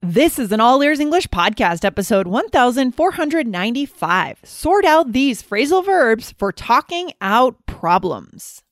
This is an All Ears English podcast, episode 1495. Sort out these phrasal verbs for talking out problems.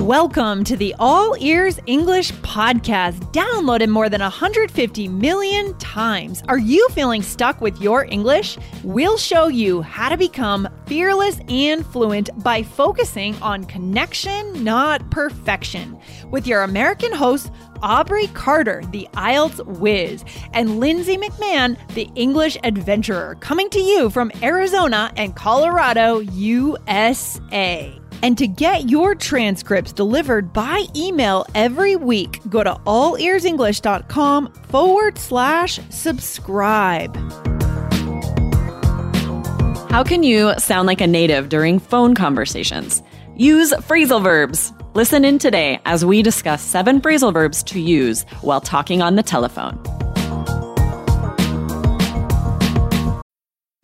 Welcome to the All Ears English podcast, downloaded more than 150 million times. Are you feeling stuck with your English? We'll show you how to become fearless and fluent by focusing on connection, not perfection. With your American host, Aubrey Carter, the IELTS whiz, and Lindsay McMahon, the English adventurer, coming to you from Arizona and Colorado, USA. And to get your transcripts delivered by email every week, go to allearsenglish.com forward slash subscribe. How can you sound like a native during phone conversations? Use phrasal verbs. Listen in today as we discuss seven phrasal verbs to use while talking on the telephone.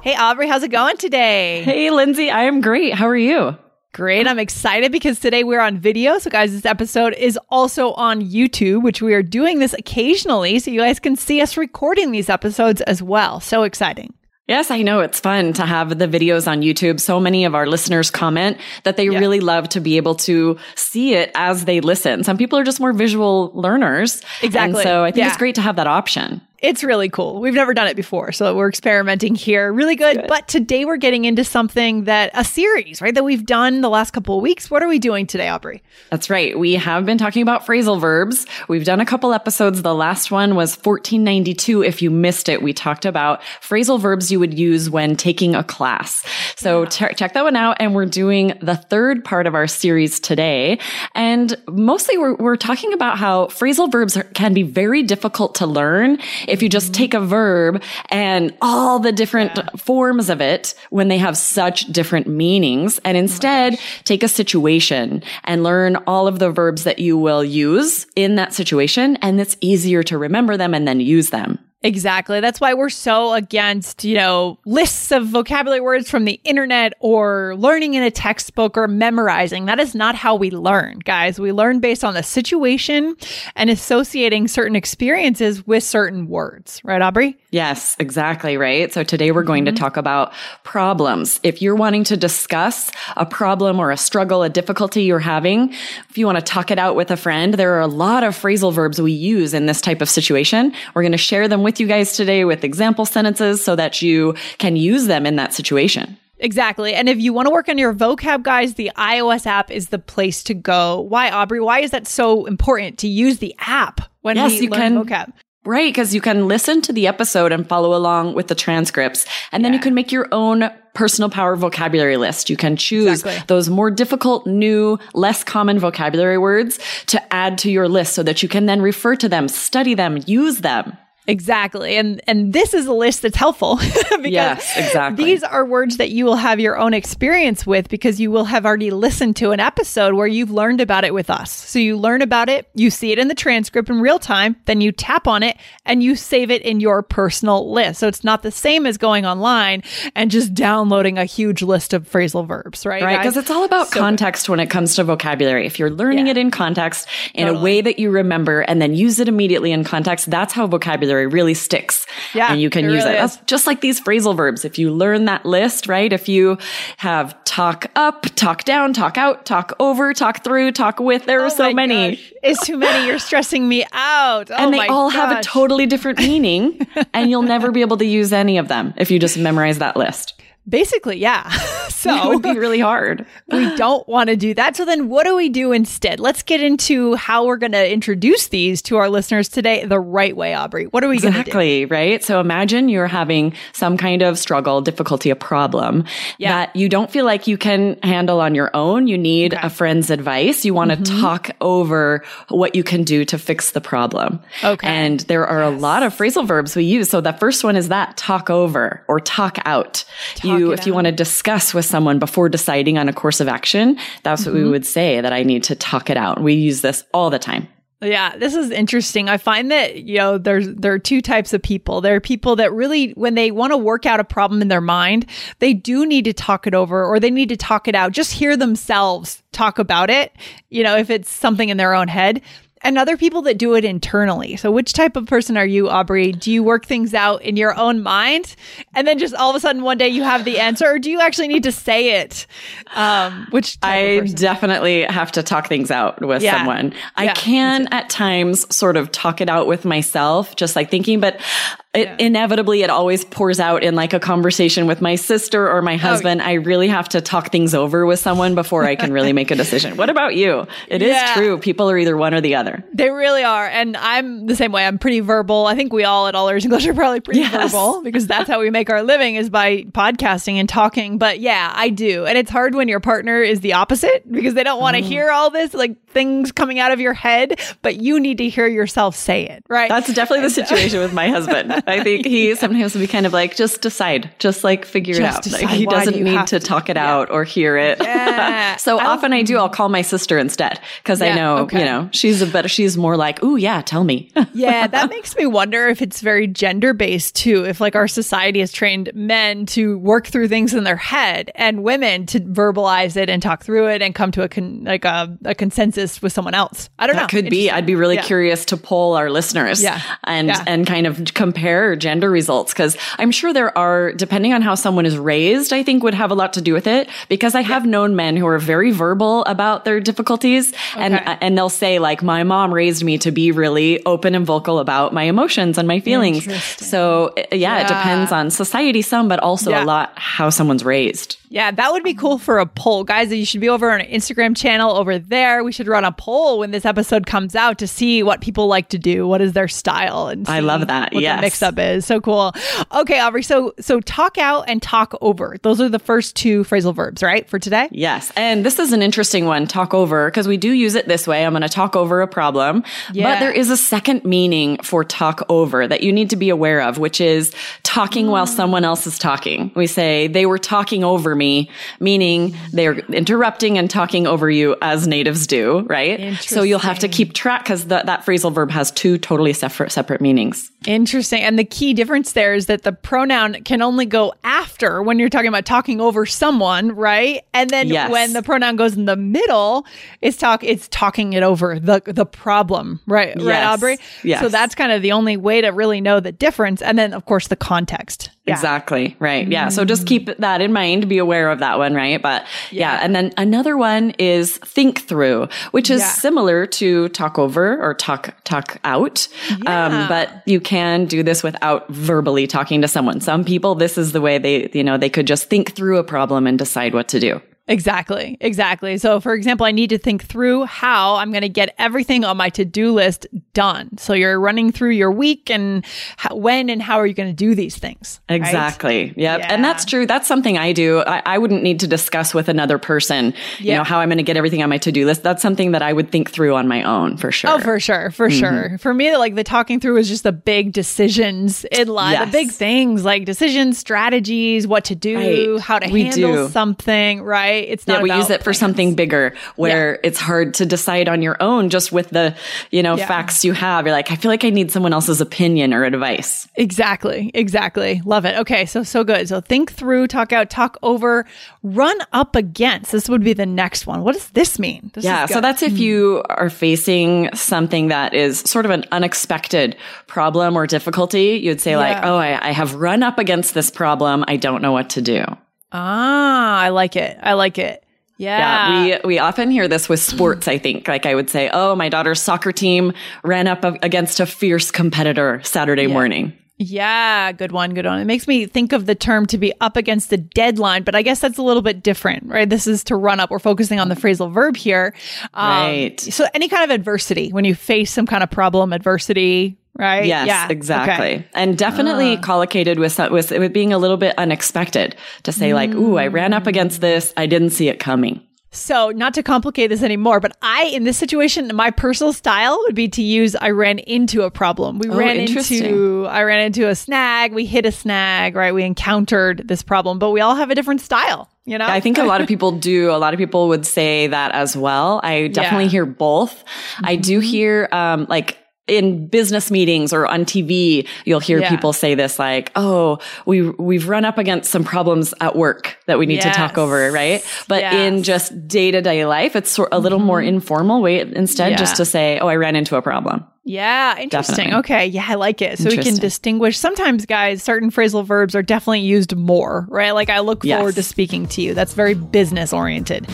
Hey, Aubrey, how's it going today? Hey, Lindsay, I am great. How are you? Great. I'm excited because today we're on video. So, guys, this episode is also on YouTube, which we are doing this occasionally. So, you guys can see us recording these episodes as well. So exciting. Yes, I know it's fun to have the videos on YouTube. So many of our listeners comment that they Yeah. really love to be able to see it as they listen. Some people are just more visual learners. Exactly. And so I think Yeah. it's great to have that option. It's really cool. We've never done it before, so we're experimenting here. Really good. But today we're getting into something that a series, right? That we've done the last couple of weeks. What are we doing today, Aubrey? That's right. We have been talking about phrasal verbs. We've done a couple episodes. The last one was 1492. If you missed it, we talked about phrasal verbs you would use when taking a class. So che- check that one out. And we're doing the third part of our series today. And mostly we're, we're talking about how phrasal verbs are, can be very difficult to learn if you just take a verb and all the different forms of it when they have such different meanings and oh instead take a situation and learn all of the verbs that you will use in that situation. And it's easier to remember them and then use them. Exactly. That's why we're so against, you know, lists of vocabulary words from the internet or learning in a textbook or memorizing. That is not how we learn, guys. We learn based on the situation and associating certain experiences with certain words. Right, Aubrey? Yes, exactly right. So today we're going to mm-hmm. talk about problems. If you're wanting to discuss a problem or a struggle, a difficulty you're having, if you want to talk it out with a friend, there are a lot of phrasal verbs we use in this type of situation. We're going to share them with you guys today with example sentences so that you can use them in that situation. Exactly. And if you want to work on your vocab, guys, the iOS app is the place to go. Why, Aubrey? Why is that so important to use the app when Yes, we you learn can- vocab? Right, because you can listen to the episode and follow along with the transcripts. And then you can make your own personal power vocabulary list. You can choose Exactly. those more difficult, new, less common vocabulary words to add to your list so that you can then refer to them, study them, use them. Exactly. And and this is a list that's helpful because Yes, exactly. these are words that you will have your own experience with because you will have already listened to an episode where you've learned about it with us. So you learn about it, you see it in the transcript in real time, then you tap on it and you save it in your personal list. So it's not the same as going online and just downloading a huge list of phrasal verbs, right? Right, because it's all about So good. context when it comes to vocabulary. If you're learning Yeah. it in context in a way that you remember and then use it immediately in context, that's how vocabulary really sticks. Yeah, And you can it use really it. is. That's just like these phrasal verbs. If you learn that list, right? If you have talk up, talk down, talk out, talk over, talk through, talk with, there are Oh so many. gosh. It's too many. You're stressing me out. Oh And they all have a totally different meaning, and you'll never be able to use any of them if you just memorize that list. Basically, yeah. so it would be really hard. we don't want to do that. So then what do we do instead? Let's get into how we're going to introduce these to our listeners today the right way, Aubrey. What are we going to do? Exactly, right? So imagine you're having some kind of struggle, difficulty, a problem Yeah. that you don't feel like you can handle on your own. You need a friend's advice. You want to Mm-hmm. talk over what you can do to fix the problem. Okay. And there are a lot of phrasal verbs we use. So the first one is that talk over or talk out. You, if you want to discuss with someone before deciding on a course of action, that's Mm-hmm. what we would say that I need to talk it out. We use this all the time. Yeah, this is interesting. I find that, you know, there's there are two types of people. There are people that really when they want to work out a problem in their mind, they do need to talk it over or they need to talk it out. Just hear themselves talk about it, you know, if it's something in their own head. And other people that do it internally. So, which type of person are you, Aubrey? Do you work things out in your own mind, and then just all of a sudden one day you have the answer, or do you actually need to say it? Um, which I definitely have to talk things out with Yeah. someone. I Yeah, can at times sort of talk it out with myself, just like thinking, but it, inevitably it always pours out in like a conversation with my sister or Oh, my husband. I really have to talk things over with someone before I can really make a decision. What about you? It is Yeah. true. People are either one or the other. They really are. And I'm the same way. I'm pretty verbal. I think we all at All Ears English are probably pretty Yes. verbal because that's how we make our living is by podcasting and talking. But yeah, I do. And it's hard when your partner is the opposite because they don't want to mm-hmm. hear all this like things coming out of your head, but you need to hear yourself say it, right? That's definitely the situation with my husband. I think he sometimes will be kind of like, just decide, just like figure Just it out. Like he doesn't you need to to? talk it out or hear it. Yeah. so I often I do, I'll call my sister instead because I know, okay. you know, she's a better, she's more like, ooh, yeah, tell me. yeah, that makes me wonder if it's very gender based too. If like our society has trained men to work through things in their head and women to verbalize it and talk through it and come to a con- like a, a consensus with someone else. I don't know. That could be. I'd be really Yeah. curious to poll our listeners Yeah. and Yeah. and kind of compare gender results because I'm sure there are depending on how someone is raised, I think would have a lot to do with it because I have known men who are very verbal about their difficulties and Okay. and they'll say like my mom raised me to be really open and vocal about my emotions and my feelings. So uh, yeah, it depends on society some but also Yeah. a lot how someone's raised. Yeah, that would be cool for a poll. Guys, you should be over on our Instagram channel over there. We should run a poll when this episode comes out to see what people like to do. What is their style? And I love that. Yes. Up is. So cool. Okay, Aubrey. So so talk out and talk over. Those are the first two phrasal verbs, right? For today? Yes. And this is an interesting one, talk over, because we do use it this way. I'm going to talk over a problem. Yeah. But there is a second meaning for talk over that you need to be aware of, which is talking while Mm. someone else is talking. We say they were talking over me, meaning they're interrupting and talking over you as natives do, right? So you'll have to keep track because that, that phrasal verb has two totally separate, separate meanings. Interesting. And the key difference there is that the pronoun can only go after when you're talking about talking over someone, right? And then Yes. when the pronoun goes in the middle, it's talk it's talking it over the the problem, right? Right, Aubrey? Yes. So that's kind of the only way to really know the difference. And then of course the context. Yeah. Exactly. Right. Yeah. So just keep that in mind. Be aware of that one. Right. But yeah. And then another one is think through, which is Yeah. similar to talk over or talk, talk out. Um, but you can do this without verbally talking to someone. Some people, this is the way they, you know, they could just think through a problem and decide what to do. Exactly. Exactly. So, for example, I need to think through how I'm going to get everything on my to do list done. So, you're running through your week and how, when and how are you going to do these things? right? Exactly. Yep. Yeah. And that's true. That's something I do. I, I wouldn't need to discuss with another person, you know, how I'm going to get everything on my to-do list. That's something that I would think through on my own for sure. Oh, for sure, for Mm-hmm. sure. For me, like the talking through is just the big decisions in life, the Yes. big things like decisions, strategies, what to do, Right. how to We handle do. something. Right? It's not. Yeah, we use it for plans. something bigger where it's hard to decide on your own just with the, you know, Yeah. facts you have. You're like, I feel like I need someone else's opinion or advice. Exactly. Exactly. Love it. Okay. So, so good. So think through, talk out, talk over, run up against. This would be the next one. What does this mean? This Yeah. So that's if hmm. you are facing something that is sort of an unexpected problem or difficulty, you'd say like, Oh, I, I have run up against this problem. I don't know what to do. Ah, I like it. I like it. Yeah. Yeah, we we often hear this with sports. I think, like I would say, "Oh, my daughter's soccer team ran up against a fierce competitor Saturday morning." Yeah, good one, good one. It makes me think of the term to be up against the deadline, but I guess that's a little bit different, right? This is to run up. We're focusing on the phrasal verb here. Um, right. So any kind of adversity, when you face some kind of problem, adversity, right? Yes, yeah. exactly. Okay. And definitely uh. collocated with, with, with being a little bit unexpected to say mm. like, ooh, I ran up against this. I didn't see it coming. So, not to complicate this anymore, but I, in this situation, my personal style would be to use I ran into a problem. We oh, ran into, I ran into a snag. We hit a snag, right? We encountered this problem, but we all have a different style. You know? I think a lot of people do. A lot of people would say that as well. I definitely yeah. hear both. Mm-hmm. I do mm-hmm. hear, um, like, in business meetings or on TV, you'll hear yeah. people say this like, "Oh, we we've run up against some problems at work that we need yes. to talk over," right? But yes. in just day-to-day life, it's sort a little mm-hmm. more informal way instead yeah. just to say, "Oh, I ran into a problem." Yeah, interesting. Definitely. Okay, yeah, I like it. So we can distinguish. Sometimes, guys, certain phrasal verbs are definitely used more, right? Like I look yes. forward to speaking to you. That's very business oriented.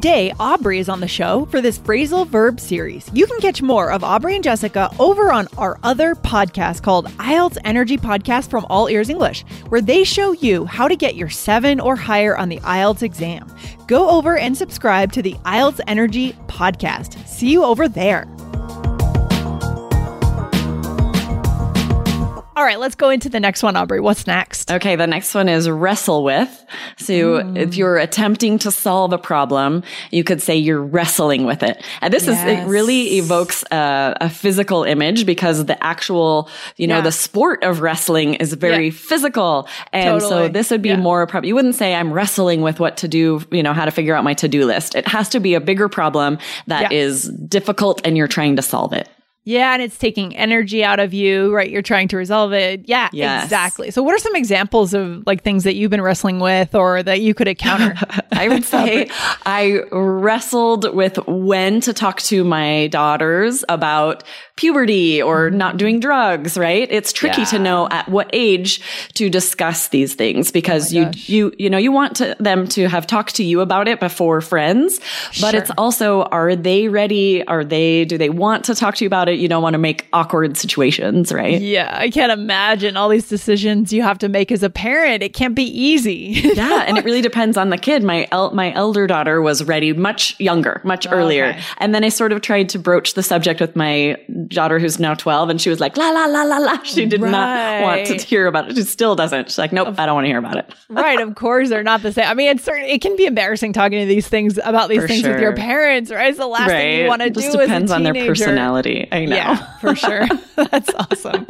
Today, Aubrey is on the show for this phrasal verb series. You can catch more of Aubrey and Jessica over on our other podcast called IELTS Energy Podcast from All Ears English, where they show you how to get your seven or higher on the IELTS exam. Go over and subscribe to the IELTS Energy Podcast. See you over there. All right, let's go into the next one, Aubrey. What's next? Okay, the next one is wrestle with. So mm. if you're attempting to solve a problem, you could say you're wrestling with it. And this yes. is, it really evokes a, a, physical image because the actual, you know, yeah. the sport of wrestling is very yeah. physical. And totally. so this would be yeah. more, prob- you wouldn't say I'm wrestling with what to do, you know, how to figure out my to-do list. It has to be a bigger problem that is difficult and you're trying to solve it. Yeah, and it's taking energy out of you, right? You're trying to resolve it. Yeah, yes. exactly. So, what are some examples of like things that you've been wrestling with or that you could encounter? I would say I wrestled with when to talk to my daughters about puberty or mm-hmm. not doing drugs, right? It's tricky yeah. to know at what age to discuss these things because oh you, gosh. you, you know, you want to, them to have talked to you about it before friends, but sure. it's also, are they ready? Are they, do they want to talk to you about it? You don't want to make awkward situations, right? Yeah. I can't imagine all these decisions you have to make as a parent. It can't be easy. yeah. And it really depends on the kid. My, el- my elder daughter was ready much younger, much oh, earlier. Okay. And then I sort of tried to broach the subject with my daughter who's now 12 and she was like, la, la, la, la, la. She did right. not want to hear about it. She still doesn't. She's like, nope, of, I don't want to hear about it. right. Of course, they're not the same. I mean, it's certain, it can be embarrassing talking to these things about these for things sure. with your parents, right? It's the last right. thing you want to do. It just depends on their personality. I know. Yeah, for sure. That's awesome.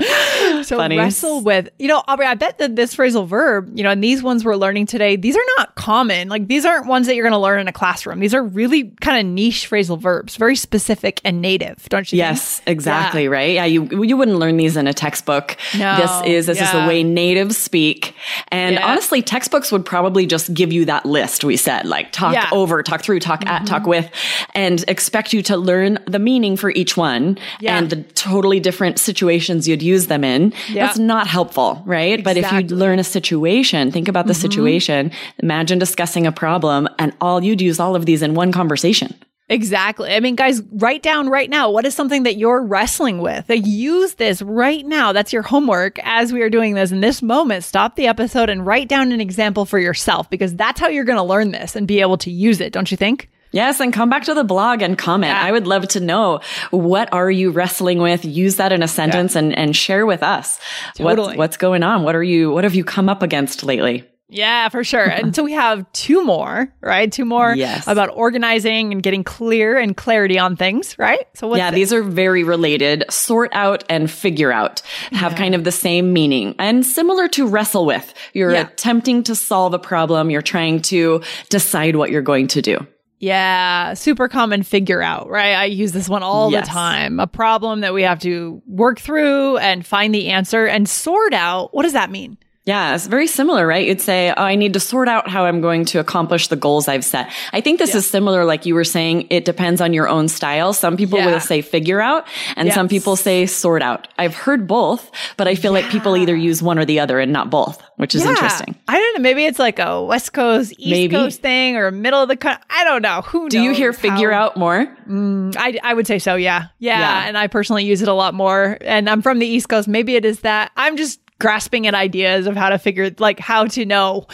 So Funny. wrestle with, you know, Aubrey, I bet that this phrasal verb, you know, and these ones we're learning today, these are not common. Like these aren't ones that you're going to learn in a classroom. These are really kind of niche phrasal verbs, very specific and native, don't you? Yes, think? exactly. Yeah. Right. Yeah. You, you wouldn't learn these in a textbook. No, this is, this yeah. is the way natives speak. And yeah. honestly, textbooks would probably just give you that list we said, like talk over, talk through, talk mm-hmm. at, talk mm-hmm. with, and expect you to learn the meaning for each one and the totally different situations you'd use them in. That's not helpful. Right. Exactly. But if you learn a situation, think about the mm-hmm. situation, imagine discussing a problem and all you'd use all of these in one conversation. Exactly. I mean, guys, write down right now what is something that you're wrestling with. Like, use this right now. That's your homework as we are doing this in this moment. Stop the episode and write down an example for yourself because that's how you're going to learn this and be able to use it, don't you think? Yes, and come back to the blog and comment. Yeah. I would love to know what are you wrestling with? Use that in a sentence yeah. and, and share with us totally. what's, what's going on. What are you, what have you come up against lately? Yeah, for sure. and so we have two more, right? Two more yes. about organizing and getting clear and clarity on things, right? So yeah, these are very related. Sort out and figure out have yeah. kind of the same meaning and similar to wrestle with. You're yeah. attempting to solve a problem. You're trying to decide what you're going to do. Yeah, super common figure out, right? I use this one all yes. the time. A problem that we have to work through and find the answer and sort out. What does that mean? Yeah, it's very similar, right? You'd say, oh, I need to sort out how I'm going to accomplish the goals I've set. I think this Yeah. is similar, like you were saying, it depends on your own style. Some people Yeah. will say figure out and some people say sort out. I've heard both, but I feel like people either use one or the other and not both, which is Yeah. interesting. I don't know. Maybe it's like a West Coast, East Maybe. Coast thing or a middle of the country. I don't know. Who Do you hear figure how- out more? Mm, I, I would say so. Yeah. yeah. Yeah. And I personally use it a lot more. And I'm from the East Coast. Maybe it is that I'm just grasping at ideas of how to figure, like how to know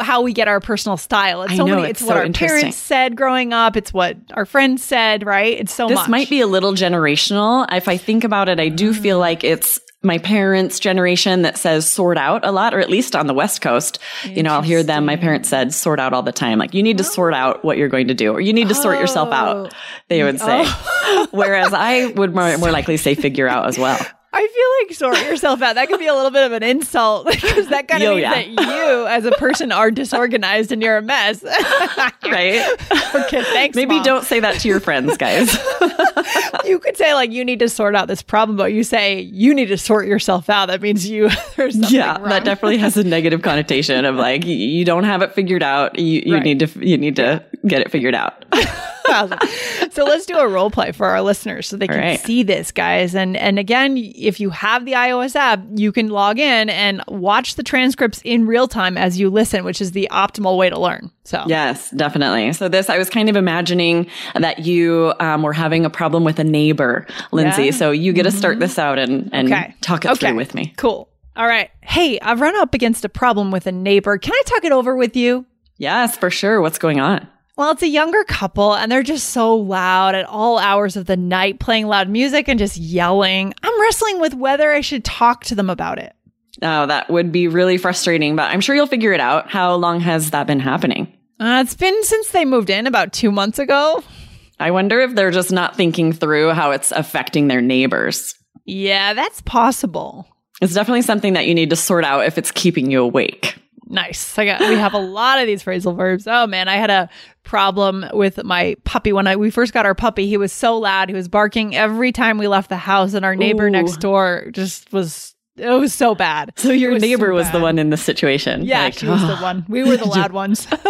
how we get our personal style. It's I so know, many, it's it's, what so our parents said growing up. It's what our friends said, right? It's so This much. might be a little generational. If I think about it, I do Mm. feel like it's my parents' generation that says sort out a lot, or at least on the West Coast. You know, I'll hear them. My parents said sort out all the time. Like, you need to sort out what you're going to do, or you need to sort yourself Oh. out, they would say. Whereas I would more, more likely say figure out as well. I feel like sort yourself out. That could be a little bit of an insult because that kind of means yeah. that you, as a person, are disorganized and you're a mess. Right? okay, thanks. Maybe Mom. don't say that to your friends, guys. You could say like you need to sort out this problem, but you say you need to sort yourself out. That means you there's something yeah, wrong. that definitely has a negative connotation of like, you don't have it figured out. You, you Right. need to, you need to get it figured out. So let's do a role play for our listeners so they can right. see this, guys. And and again, if you have the iOS app, you can log in and watch the transcripts in real time as you listen, which is the optimal way to learn. So Yes, definitely. So this, I was kind of imagining that you um, were having a problem with a neighbor, Lindsay. Yeah. Mm-hmm. So you get to start this out and, and Okay. talk it Okay. through with me. Cool. All right. Hey, I've run up against a problem with a neighbor. Can I talk it over with you? Yes, for sure. What's going on? Well, it's a younger couple and they're just so loud at all hours of the night, playing loud music and just yelling. I'm wrestling with whether I should talk to them about it. Oh, that would be really frustrating, but I'm sure you'll figure it out. How long has that been happening? Uh, it's been since they moved in about two months ago. I wonder if they're just not thinking through how it's affecting their neighbors. Yeah, that's possible. It's definitely something that you need to sort out if it's keeping you awake. Nice. I got, we have a lot of these phrasal verbs. Oh man, I had a problem with my puppy when I we first got our puppy. He was so loud. He was barking every time we left the house, and our neighbor Ooh. next door just was. It was so bad. So your was neighbor so was the one in this situation. Yeah, Like, she was the one. We were the loud ones.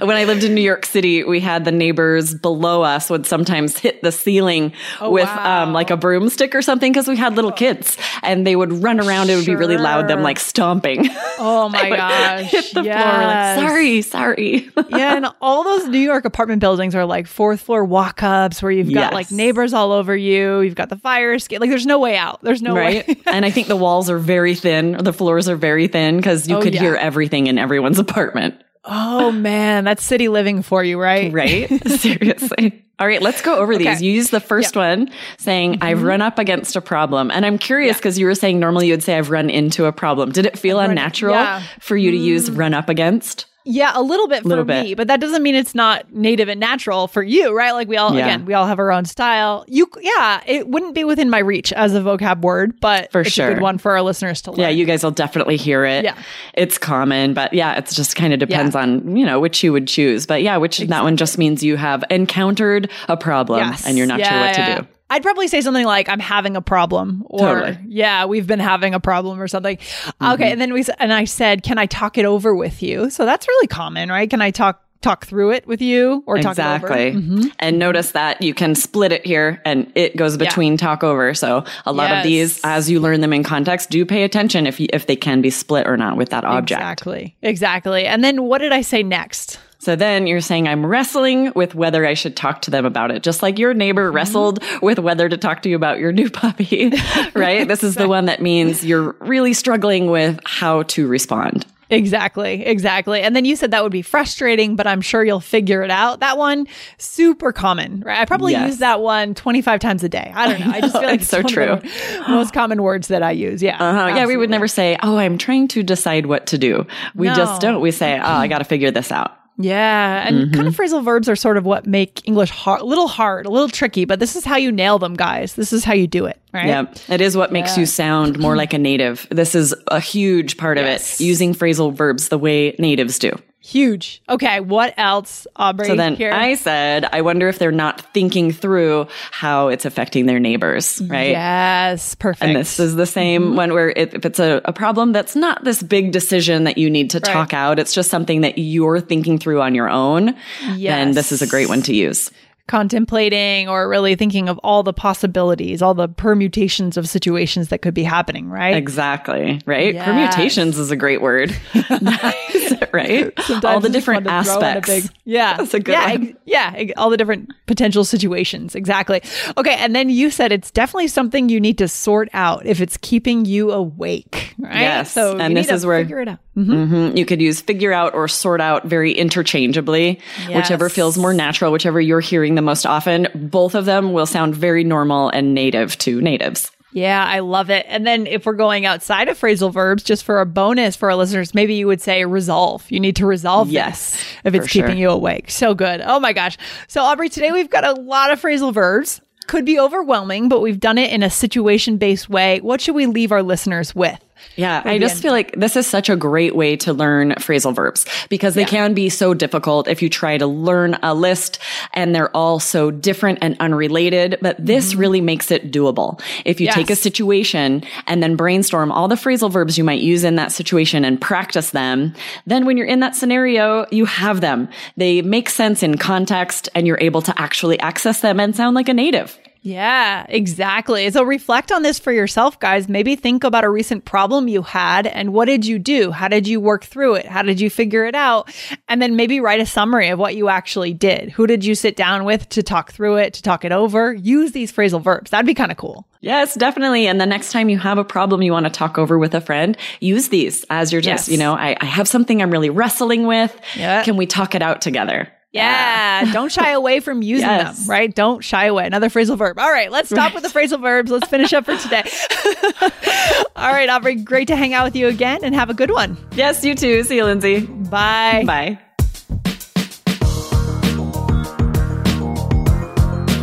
when I lived in New York City, we had the neighbors below us would sometimes hit the ceiling Oh, with wow. um, like a broomstick or something because we had little kids and they would run around. It would be really loud, them like stomping. Oh my gosh! Hit the floor. We're like, sorry, sorry. yeah, and all those New York apartment buildings are like fourth floor walk ups where you've got Yes. like neighbors all over you. You've got the fire escape. Like there's no way out. There's no right? way. and I think the walls are very thin, or the floors are very thin because you Oh, could yeah. hear everything in everyone's apartment. oh man, that's city living for you, right? Right? Seriously. All right, let's go over these. Okay. You used the first one saying, Mm-hmm. I've run up against a problem. And I'm curious because you were saying normally you would say, I've run into a problem. Did it feel run- unnatural yeah. for you to use run up against? Yeah, a little bit for Little bit. me, but that doesn't mean it's not native and natural for you, right? Like we all Yeah. again, we all have our own style. You yeah, it wouldn't be within my reach as a vocab word, but For it's a sure. good one for our listeners to learn. Yeah, you guys will definitely hear it. Yeah. It's common, but yeah, it's just kind of depends Yeah. on, you know, which you would choose. But yeah, which that one just means you have encountered a problem Yes. and you're not sure Yeah, what to do. I'd probably say something like "I'm having a problem," or Totally. "Yeah, we've been having a problem," or something. Mm-hmm. Okay, and then we and I said, "Can I talk it over with you?" So that's really common, right? Can I talk talk through it with you, or talk exactly. Mm-hmm. And notice that you can split it here and it goes between talk over. So a lot of these, as you learn them in context, do pay attention if you, if they can be split or not with that object. Exactly, exactly. And then what did I say next? So then you're saying I'm wrestling with whether I should talk to them about it, just like your neighbor Mm-hmm. wrestled with whether to talk to you about your new puppy, right? This is the one that means you're really struggling with how to respond. Exactly, exactly. And then you said that would be frustrating, but I'm sure you'll figure it out. That one, super common, right? I probably Yes. use that one 25 times a day. I don't know. I just feel like It's so one of true. the most common words that I use. Yeah. Uh-huh. Yeah, we would never say, "Oh, I'm trying to decide what to do." We just don't. We say, "Oh, I got to figure this out." Yeah, and Mm-hmm. kind of phrasal verbs are sort of what make English hard, a little hard, a little tricky, but this is how you nail them, guys. This is how you do it, right? Yeah, it is what makes you sound more like a native. This is a huge part Yes. of it, using phrasal verbs the way natives do. Huge. Okay, what else, Aubrey? So then here? I said, I wonder if they're not thinking through how it's affecting their neighbors, right? Yes, perfect. And this is the same Mm-hmm. when we're, if it's a, a problem that's not this big decision that you need to Right. talk out, it's just something that you're thinking through on your own, yes. then this is a great one to use. Contemplating or really thinking of all the possibilities, all the permutations of situations that could be happening, right? Exactly. Right. Yes. Permutations is a great word. right. Sometimes all the different wanted to throw in a aspects. big- yeah, That's a good yeah, one. yeah, all the different potential situations. Exactly. Okay, and then you said it's definitely something you need to sort out if it's keeping you awake, right? Yes, So and this need to is where- figure it out. Mhm. You could use figure out or sort out very interchangeably, whichever feels more natural, whichever you're hearing the most often. Both of them will sound very normal and native to natives. Yeah, I love it. And then if we're going outside of phrasal verbs, just for a bonus for our listeners, maybe you would say resolve. You need to resolve Yes, this if it's keeping sure. you awake. So good. Oh my gosh. So Aubrey, today we've got a lot of phrasal verbs. Could be overwhelming, but we've done it in a situation based way. What should we leave our listeners with? Yeah, I just end. feel like this is such a great way to learn phrasal verbs because they can be so difficult if you try to learn a list and they're all so different and unrelated. But this mm-hmm. really makes it doable. If you take a situation and then brainstorm all the phrasal verbs you might use in that situation and practice them, then when you're in that scenario, you have them. They make sense in context and you're able to actually access them and sound like a native. Yeah, exactly. So reflect on this for yourself, guys. Maybe think about a recent problem you had and what did you do? How did you work through it? How did you figure it out? And then maybe write a summary of what you actually did. Who did you sit down with to talk through it, to talk it over? Use these phrasal verbs. That'd be kind of cool. Yes, definitely. And the next time you have a problem you want to talk over with a friend, use these as you're just, Yes. you know, I, I have something I'm really wrestling with. Yeah. Can we talk it out together? Yeah. Don't shy away from using Yes. them, right? Don't shy away. Another phrasal verb. All right. Let's stop with the phrasal verbs. Let's finish up for today. All right, Aubrey. Great to hang out with you again and have a good one. Yes, you too. See you, Lindsay. Bye. Bye.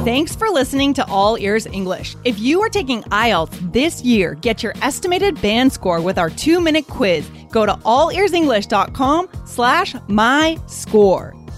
Thanks for listening to All Ears English. If you are taking IELTS this year, get your estimated band score with our two-minute quiz. Go to allearsenglish.com slash my score.